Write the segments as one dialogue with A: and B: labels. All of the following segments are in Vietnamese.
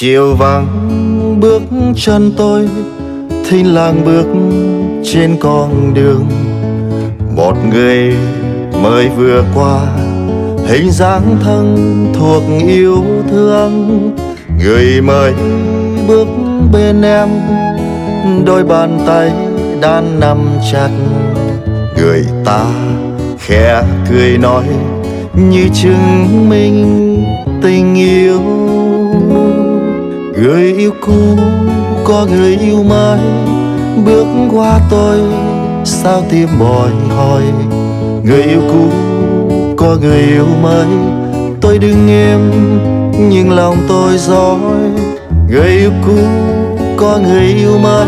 A: chiều vắng, bước chân tôi, thinh làng bước trên con đường. Một người mới vừa qua, hình dáng thân thuộc yêu thương. Người mới bước bên em, đôi bàn tay đang nắm chặt. Người ta khẽ cười nói, như chứng minh yêu cũ, có người yêu mới bước qua tôi, sao tim bồi hồi? Người yêu cũ, có người yêu mới. Tôi đứng im, nhưng lòng tôi dối. Người yêu cũ, có người yêu mới.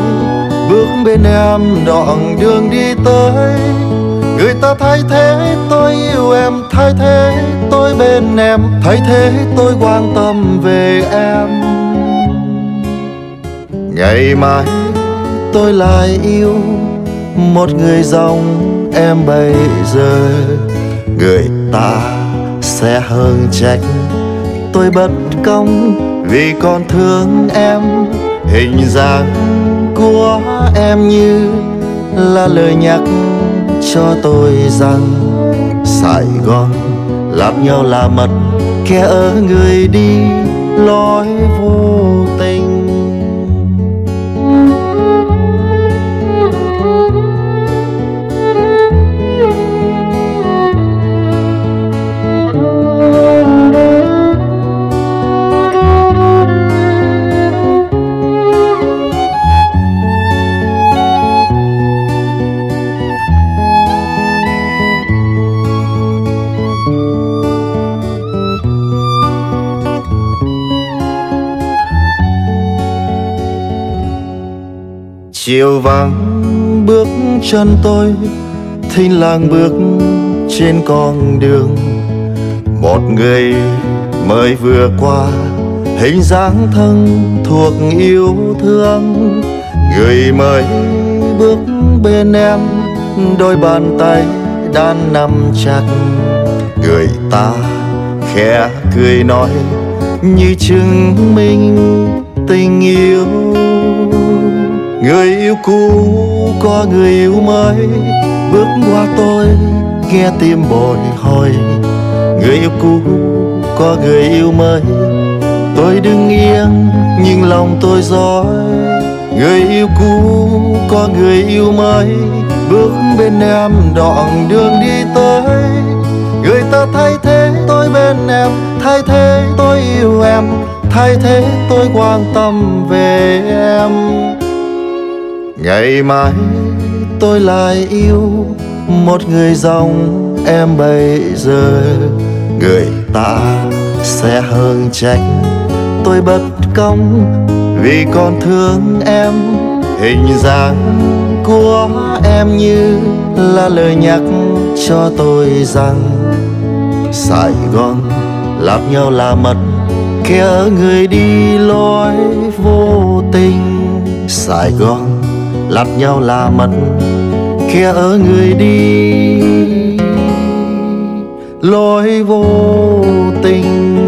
A: Bước bên em, đoạn đường đi tới. Người ta thay thế tôi yêu em, thay thế tôi bên em. Thay thế tôi quan tâm về em ngày mai tôi lại yêu một người dòng em bây giờ. Người ta sẽ hơn trách tôi bất công vì còn thương em. Hình dáng của em như là lời nhắc cho tôi rằng Sài Gòn làm nhau là mật kẻ ở người đi lối vô tình. Chiều vắng bước chân tôi, thinh làng bước trên con đường. Một người mới vừa qua, hình dáng thân thuộc yêu thương. Người mới bước bên em, đôi bàn tay đang nắm chặt. Người ta khẽ cười nói, như chứng minh tình yêu người yêu cũ, có người yêu mới. Bước qua tôi, nghe tim bồi hồi. Người yêu cũ, có người yêu mới. Tôi đứng yên, nhưng lòng tôi dối. Người yêu cũ, có người yêu mới. Bước bên em, đoạn đường đi tới. Người ta thay thế tôi bên em, thay thế tôi yêu em. Thay thế tôi quan tâm về em ngày mai tôi lại yêu một người dòng em bây giờ. Người ta sẽ hơn trách tôi bất công vì còn thương em. Hình dáng của em như là lời nhắc cho tôi rằng sài gòn lặp nhau là mật kia người đi lối vô tình. Sài gòn lặp nhau là mất kia ở người đi. Lối vô tình